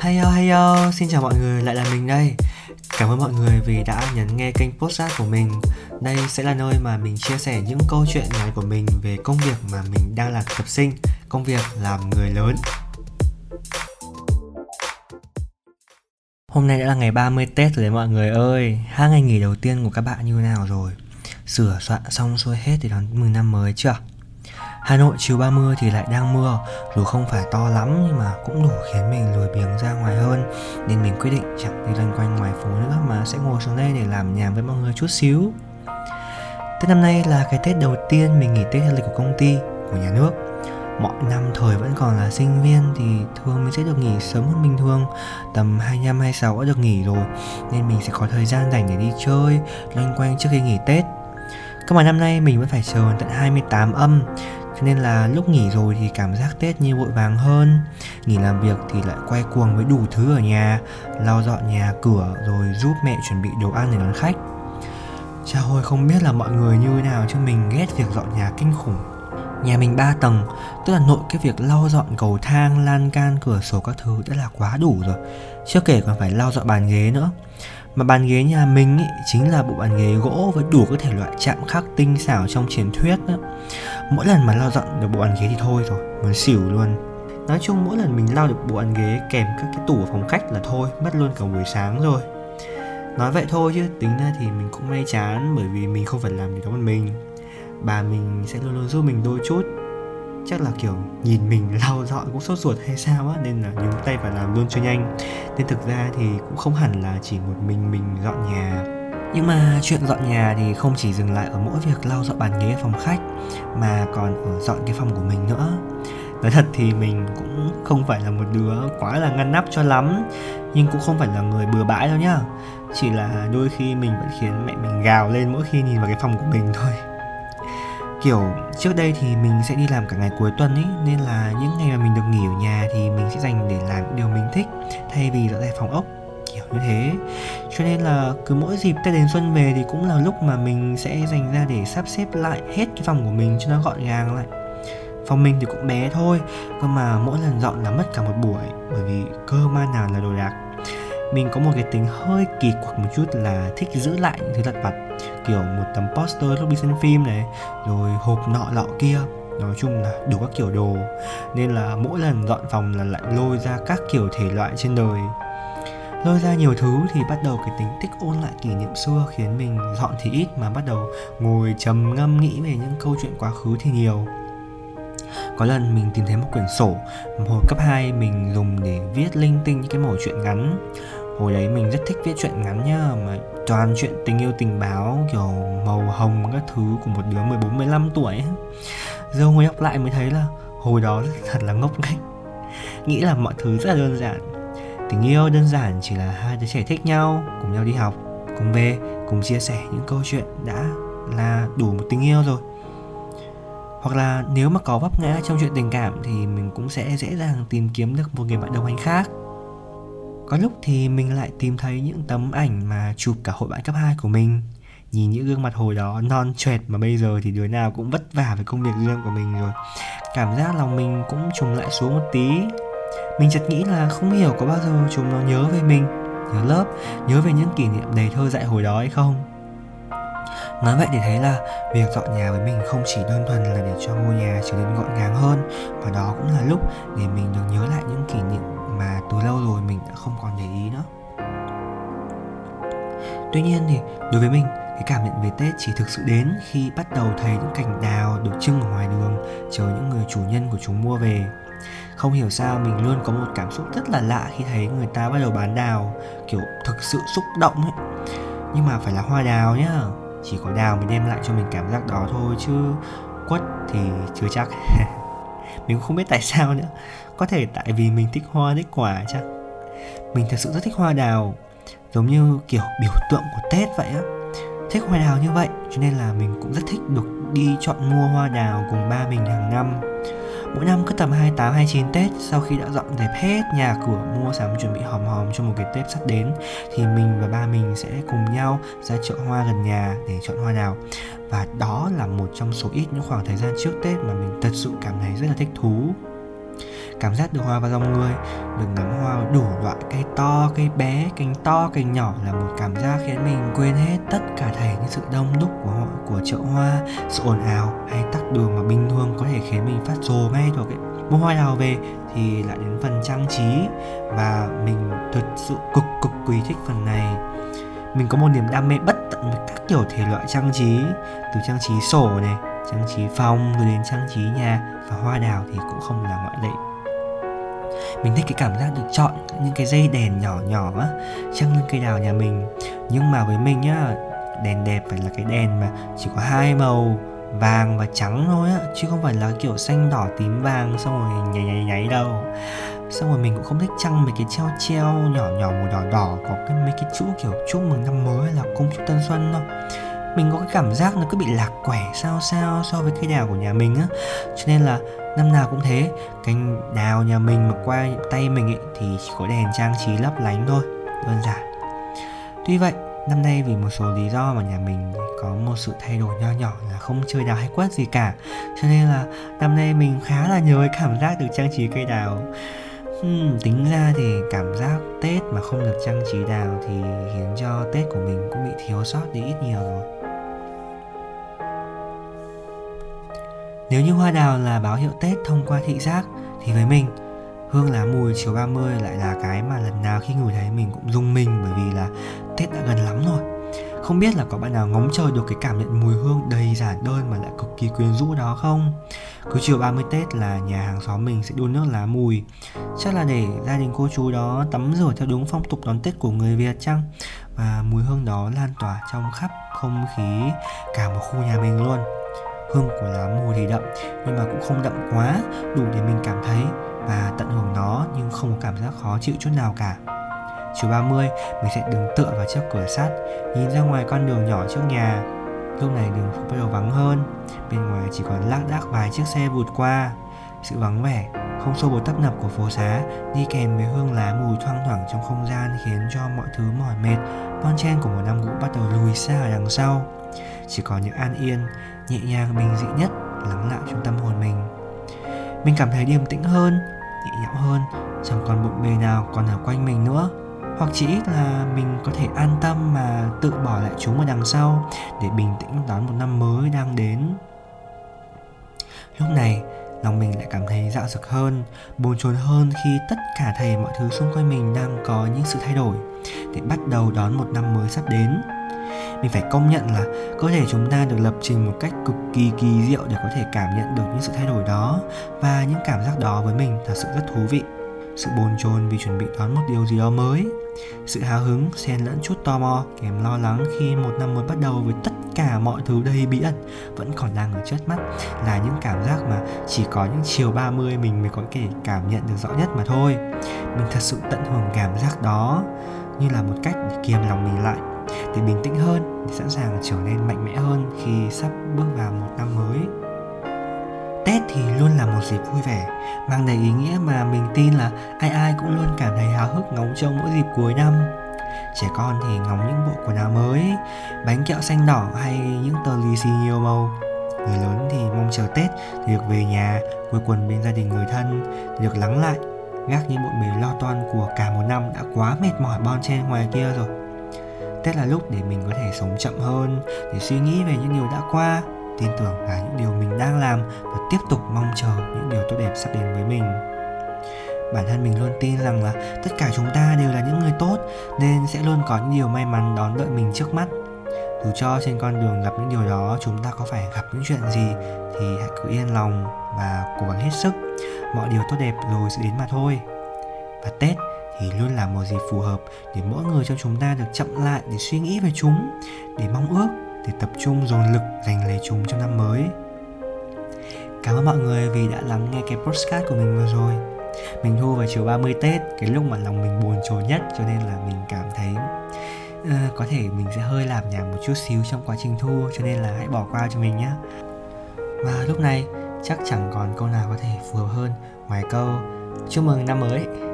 Heyo heyo, xin chào mọi người, lại là mình đây. Cảm ơn mọi người vì đã nhấn nghe kênh podcast của mình. Đây sẽ là nơi mà mình chia sẻ những câu chuyện ngắn của mình về công việc mà mình đang là thực tập sinh Công việc làm người lớn. Hôm nay đã là ngày 30 Tết rồi đấy mọi người ơi. Hai ngày nghỉ đầu tiên của các bạn như thế nào rồi? Sửa soạn xong xuôi hết thì đón mừng năm mới chưa? Hà Nội chiều 30 thì lại đang mưa. Dù không phải to lắm nhưng mà cũng đủ khiến mình lười biếng ra ngoài hơn. Nên mình quyết định chẳng đi loanh quanh ngoài phố nữa Mà sẽ ngồi xuống đây để làm nhảm với mọi người chút xíu. Tết năm nay là cái Tết đầu tiên mình nghỉ Tết theo lịch của công ty, của nhà nước. Mọi năm thời vẫn còn là sinh viên thì thường mình sẽ được nghỉ sớm hơn bình thường. Tầm 25, 26 đã được nghỉ rồi Nên mình sẽ có thời gian dành để đi chơi, loanh quanh trước khi nghỉ Tết. Cơ mà năm nay mình vẫn phải chờ tận 28 âm. Thế nên là lúc nghỉ rồi thì cảm giác Tết như vội vàng hơn. Nghỉ làm việc thì lại quay cuồng với đủ thứ ở nhà Lau dọn nhà cửa rồi giúp mẹ chuẩn bị đồ ăn để đón khách. Chà hồi không biết là mọi người như thế nào chứ mình ghét việc dọn nhà kinh khủng. Nhà mình 3 tầng, tức là nội cái việc lau dọn cầu thang, lan can, cửa sổ các thứ đã là quá đủ rồi. Chưa kể còn phải lau dọn bàn ghế nữa. Mà bàn ghế nhà mình ý, chính là bộ bàn ghế gỗ với đủ các thể loại chạm khắc tinh xảo trong truyền thuyết đó. Mỗi lần mà lau dọn được bộ bàn ghế thì thôi rồi, muốn xỉu luôn. Nói chung mỗi lần mình lau được bộ bàn ghế kèm các cái tủ ở phòng khách là thôi, mất luôn cả buổi sáng rồi. Nói vậy thôi chứ tính ra thì mình cũng may chán bởi vì mình không phải làm gì đó một mình. Bà mình sẽ luôn luôn giúp mình đôi chút chắc là kiểu nhìn mình lau dọn cũng sốt ruột hay sao á nên là nhúng tay vào làm luôn cho nhanh nên thực ra thì cũng không hẳn là chỉ một mình mình dọn nhà nhưng mà chuyện dọn nhà thì không chỉ dừng lại ở mỗi việc lau dọn bàn ghế ở phòng khách, mà còn ở dọn cái phòng của mình nữa. Nói thật thì mình cũng không phải là một đứa quá là ngăn nắp cho lắm, nhưng cũng không phải là người bừa bãi đâu nhá. Chỉ là đôi khi mình vẫn khiến mẹ mình gào lên mỗi khi nhìn vào cái phòng của mình thôi. Kiểu, trước đây thì mình sẽ đi làm cả ngày cuối tuần ấy nên là những ngày mà mình được nghỉ ở nhà thì mình sẽ dành để làm điều mình thích, thay vì dọn dẹp phòng ốc, kiểu như thế cho nên là cứ mỗi dịp tết đến xuân về thì cũng là lúc mà mình sẽ dành ra để sắp xếp lại hết cái phòng của mình cho nó gọn gàng lại. Phòng mình thì cũng bé thôi, cơ mà mỗi lần dọn là mất cả một buổi, bởi vì cơ ma nào là đồ đạc. Mình có một cái tính hơi kỳ quặc một chút là thích giữ lại những thứ lặt vặt, kiểu một tấm poster lúc đi xem phim này, rồi hộp nọ lọ kia. Nói chung là đủ các kiểu đồ, nên là mỗi lần dọn phòng là lại lôi ra các kiểu thể loại trên đời lôi ra nhiều thứ thì bắt đầu cái tính thích ôn lại kỷ niệm xưa khiến mình dọn thì ít mà bắt đầu ngồi trầm ngâm nghĩ về những câu chuyện quá khứ thì nhiều. Có lần mình tìm thấy một quyển sổ, hồi cấp 2 mình dùng để viết linh tinh những cái mẩu chuyện ngắn. Hồi đấy mình rất thích viết chuyện ngắn nhá, mà toàn chuyện tình yêu tình báo, kiểu màu hồng các thứ của một đứa 14 15 tuổi giờ ngồi đọc lại mới thấy là hồi đó thật là ngốc nghếch. Nghĩ là mọi thứ rất là đơn giản tình yêu đơn giản chỉ là hai đứa trẻ thích nhau, cùng nhau đi học, cùng về, cùng chia sẻ những câu chuyện đã là đủ một tình yêu rồi. Hoặc là nếu mà có vấp ngã trong chuyện tình cảm thì mình cũng sẽ dễ dàng tìm kiếm được một người bạn đồng hành khác. Có lúc thì mình lại tìm thấy những tấm ảnh mà chụp cả hội bạn cấp 2 của mình. Nhìn những gương mặt hồi đó non chuệt mà bây giờ thì đứa nào cũng vất vả với công việc riêng của mình rồi. Cảm giác lòng mình cũng trùng lại xuống một tí. Mình chợt nghĩ là không hiểu có bao giờ chúng nó nhớ về mình Nhớ lớp, nhớ về những kỷ niệm đầy thơ dại hồi đó hay không. Nói vậy để thấy là việc dọn nhà với mình không chỉ đơn thuần là để cho ngôi nhà trở nên gọn gàng hơn Mà đó cũng là lúc để mình được nhớ lại những kỷ niệm mà từ lâu rồi mình đã không còn để ý nữa. Tuy nhiên thì đối với mình cái cảm nhận về tết chỉ thực sự đến khi bắt đầu thấy những cành đào được trưng ở ngoài đường chờ những người chủ nhân của chúng mua về không hiểu sao mình luôn có một cảm xúc rất là lạ khi thấy người ta bắt đầu bán đào, kiểu, thực sự xúc động ấy. Nhưng mà phải là hoa đào nhá, chỉ có đào mới đem lại cho mình cảm giác đó thôi chứ quất thì chưa chắc. Mình cũng không biết tại sao nữa, có thể tại vì mình thích hoa thích quả chắc mình thật sự rất thích hoa đào, giống như, kiểu, biểu tượng của tết vậy á. Thích hoa đào như vậy, cho nên là mình cũng rất thích được đi chọn mua hoa đào cùng ba mình hàng năm mỗi năm cứ tầm 28 29 Tết, sau khi đã dọn dẹp hết nhà cửa, mua sắm, chuẩn bị hòm hòm cho một cái Tết sắp đến, thì mình và ba mình sẽ cùng nhau ra chợ hoa gần nhà để chọn hoa đào và đó là một trong số ít những khoảng thời gian trước Tết mà mình thật sự cảm thấy rất là thích thú. Cảm giác được hoa vào dòng người, được ngắm hoa đủ loại, cây to, cây bé, cành to, cành nhỏ là một cảm giác khiến mình quên hết tất cả thảy những sự đông đúc của họ, của chợ hoa, sự ồn ào hay đường mà bình thường có thể khiến mình phát rồ ngay được ấy mua hoa đào về thì lại đến phần trang trí. Và mình thật sự cực cực quý thích phần này. Mình có một niềm đam mê bất tận với các kiểu thể loại trang trí, từ trang trí sổ này, trang trí phòng, rồi đến trang trí nhà và hoa đào thì cũng không là ngoại lệ. Mình thích cái cảm giác được chọn những cái dây đèn nhỏ nhỏ á, trăng lên cây đào nhà mình. Nhưng mà với mình nhá, đèn đẹp phải là cái đèn mà chỉ có hai màu vàng và trắng thôi á, chứ không phải là kiểu xanh đỏ tím vàng xong rồi nháy nháy nháy đâu. Xong rồi mình cũng không thích trăng mấy cái treo treo nhỏ nhỏ màu đỏ đỏ, có cái mấy cái chữ kiểu chúc mừng năm mới là cung chúc tân xuân đâu. Mình có cái cảm giác nó cứ bị lạc quẻ sao sao so với cây đào của nhà mình á. Cho nên là năm nào cũng thế cành đào nhà mình mà qua tay mình ấy, thì chỉ có đèn trang trí lấp lánh thôi, đơn giản. Tuy vậy năm nay vì một số lý do mà nhà mình có một sự thay đổi nho nhỏ là không chơi đào hay quất gì cả cho nên là năm nay mình khá là nhớ cái cảm giác được trang trí cây đào Hmm, tính ra thì cảm giác Tết mà không được trang trí đào thì khiến cho Tết của mình cũng bị thiếu sót đi ít nhiều rồi. Nếu như hoa đào là báo hiệu Tết thông qua thị giác thì với mình hương lá mùi chiều 30 lại là cái mà lần nào khi ngửi thấy mình cũng rung mình bởi vì là Tết đã gần lắm rồi. Không biết là có bạn nào ngóng chờ được cái cảm nhận mùi hương đầy giản đơn mà lại cực kỳ quyến rũ đó không? Cứ chiều 30 Tết là nhà hàng xóm mình sẽ đun nước lá mùi Chắc là để gia đình cô chú đó tắm rửa theo đúng phong tục đón Tết của người Việt chăng? Và mùi hương đó lan tỏa trong khắp không khí cả một khu nhà mình luôn Hương của lá mùi thì đậm, nhưng mà cũng không đậm quá, đủ để mình cảm thấy và tận hưởng nó nhưng không có cảm giác khó chịu chút nào cả Chiều 30 mình sẽ đứng tựa vào chiếc cửa sắt, Nhìn ra ngoài con đường nhỏ trước nhà. Lúc này đường phố bắt đầu vắng hơn, Bên ngoài chỉ còn lác đác vài chiếc xe vụt qua. Sự vắng vẻ, không xô bồ tấp nập của phố xá, đi kèm với hương lá mùi thoang thoảng trong không gian khiến cho mọi thứ mỏi mệt. Bon chen của một năm cũ bắt đầu lùi xa ở đằng sau. Chỉ có những an yên, nhẹ nhàng, bình dị nhất lắng lại trong tâm hồn mình. Mình cảm thấy điềm tĩnh hơn, nhẹ nhõm hơn, chẳng còn bộn bề nào còn ở quanh mình nữa hoặc chỉ ít là mình có thể an tâm mà tự bỏ lại chúng ở đằng sau để bình tĩnh đón một năm mới đang đến. Lúc này, lòng mình lại cảm thấy dạo dực hơn, bồn chồn hơn khi tất cả thầy mọi thứ xung quanh mình đang có những sự thay đổi để bắt đầu đón một năm mới sắp đến. Mình phải công nhận là cơ thể chúng ta được lập trình một cách cực kỳ kỳ diệu để có thể cảm nhận được những sự thay đổi đó và những cảm giác đó với mình thật sự rất thú vị, sự bồn chồn vì chuẩn bị đón một điều gì đó mới sự hào hứng, xen lẫn chút tò mò, kèm lo lắng khi một năm mới bắt đầu với tất cả mọi thứ đầy bí ẩn vẫn còn đang ở trước mắt là những cảm giác mà chỉ có những chiều 30 mình mới có thể cảm nhận được rõ nhất mà thôi. Mình thật sự tận hưởng cảm giác đó như là một cách để kiềm lòng mình lại, để bình tĩnh hơn, để sẵn sàng trở nên mạnh mẽ hơn khi sắp bước vào một năm mới. Tết thì luôn là một dịp vui vẻ, mang đầy ý nghĩa mà mình tin là ai ai cũng luôn cảm thấy háo hức ngóng trông mỗi dịp cuối năm. Trẻ con thì ngóng những bộ quần áo mới, bánh kẹo xanh đỏ hay những tờ lì xì nhiều màu. Người lớn thì mong chờ Tết để được về nhà, quây quần bên gia đình người thân, để được lắng lại, gác những bộn bề lo toan của cả một năm đã quá mệt mỏi bon chen ngoài kia rồi. Tết là lúc để mình có thể sống chậm hơn, để suy nghĩ về những điều đã qua, tin tưởng vào những điều mình đang làm và tiếp tục mong chờ những điều tốt đẹp sắp đến với mình. Bản thân mình luôn tin rằng là tất cả chúng ta đều là những người tốt nên sẽ luôn có những điều may mắn đón đợi mình trước mắt. Dù cho trên con đường gặp những điều đó chúng ta có phải gặp những chuyện gì thì hãy cứ yên lòng và cố gắng hết sức. Mọi điều tốt đẹp rồi sẽ đến mà thôi. Và tết thì luôn là một dịp phù hợp để mỗi người trong chúng ta được chậm lại để suy nghĩ về chúng, để mong ước để tập trung dồn lực giành lấy chúng trong năm mới. Cảm ơn mọi người vì đã lắng nghe cái postcard của mình vừa rồi. Mình thu vào chiều 30 Tết Cái lúc mà lòng mình buồn chồn nhất Cho nên là mình cảm thấy uh, Có thể mình sẽ hơi làm nhảm một chút xíu trong quá trình thu Cho nên là hãy bỏ qua cho mình nhé Và lúc này chắc chẳng còn câu nào có thể phù hợp hơn Ngoài câu chúc mừng năm mới.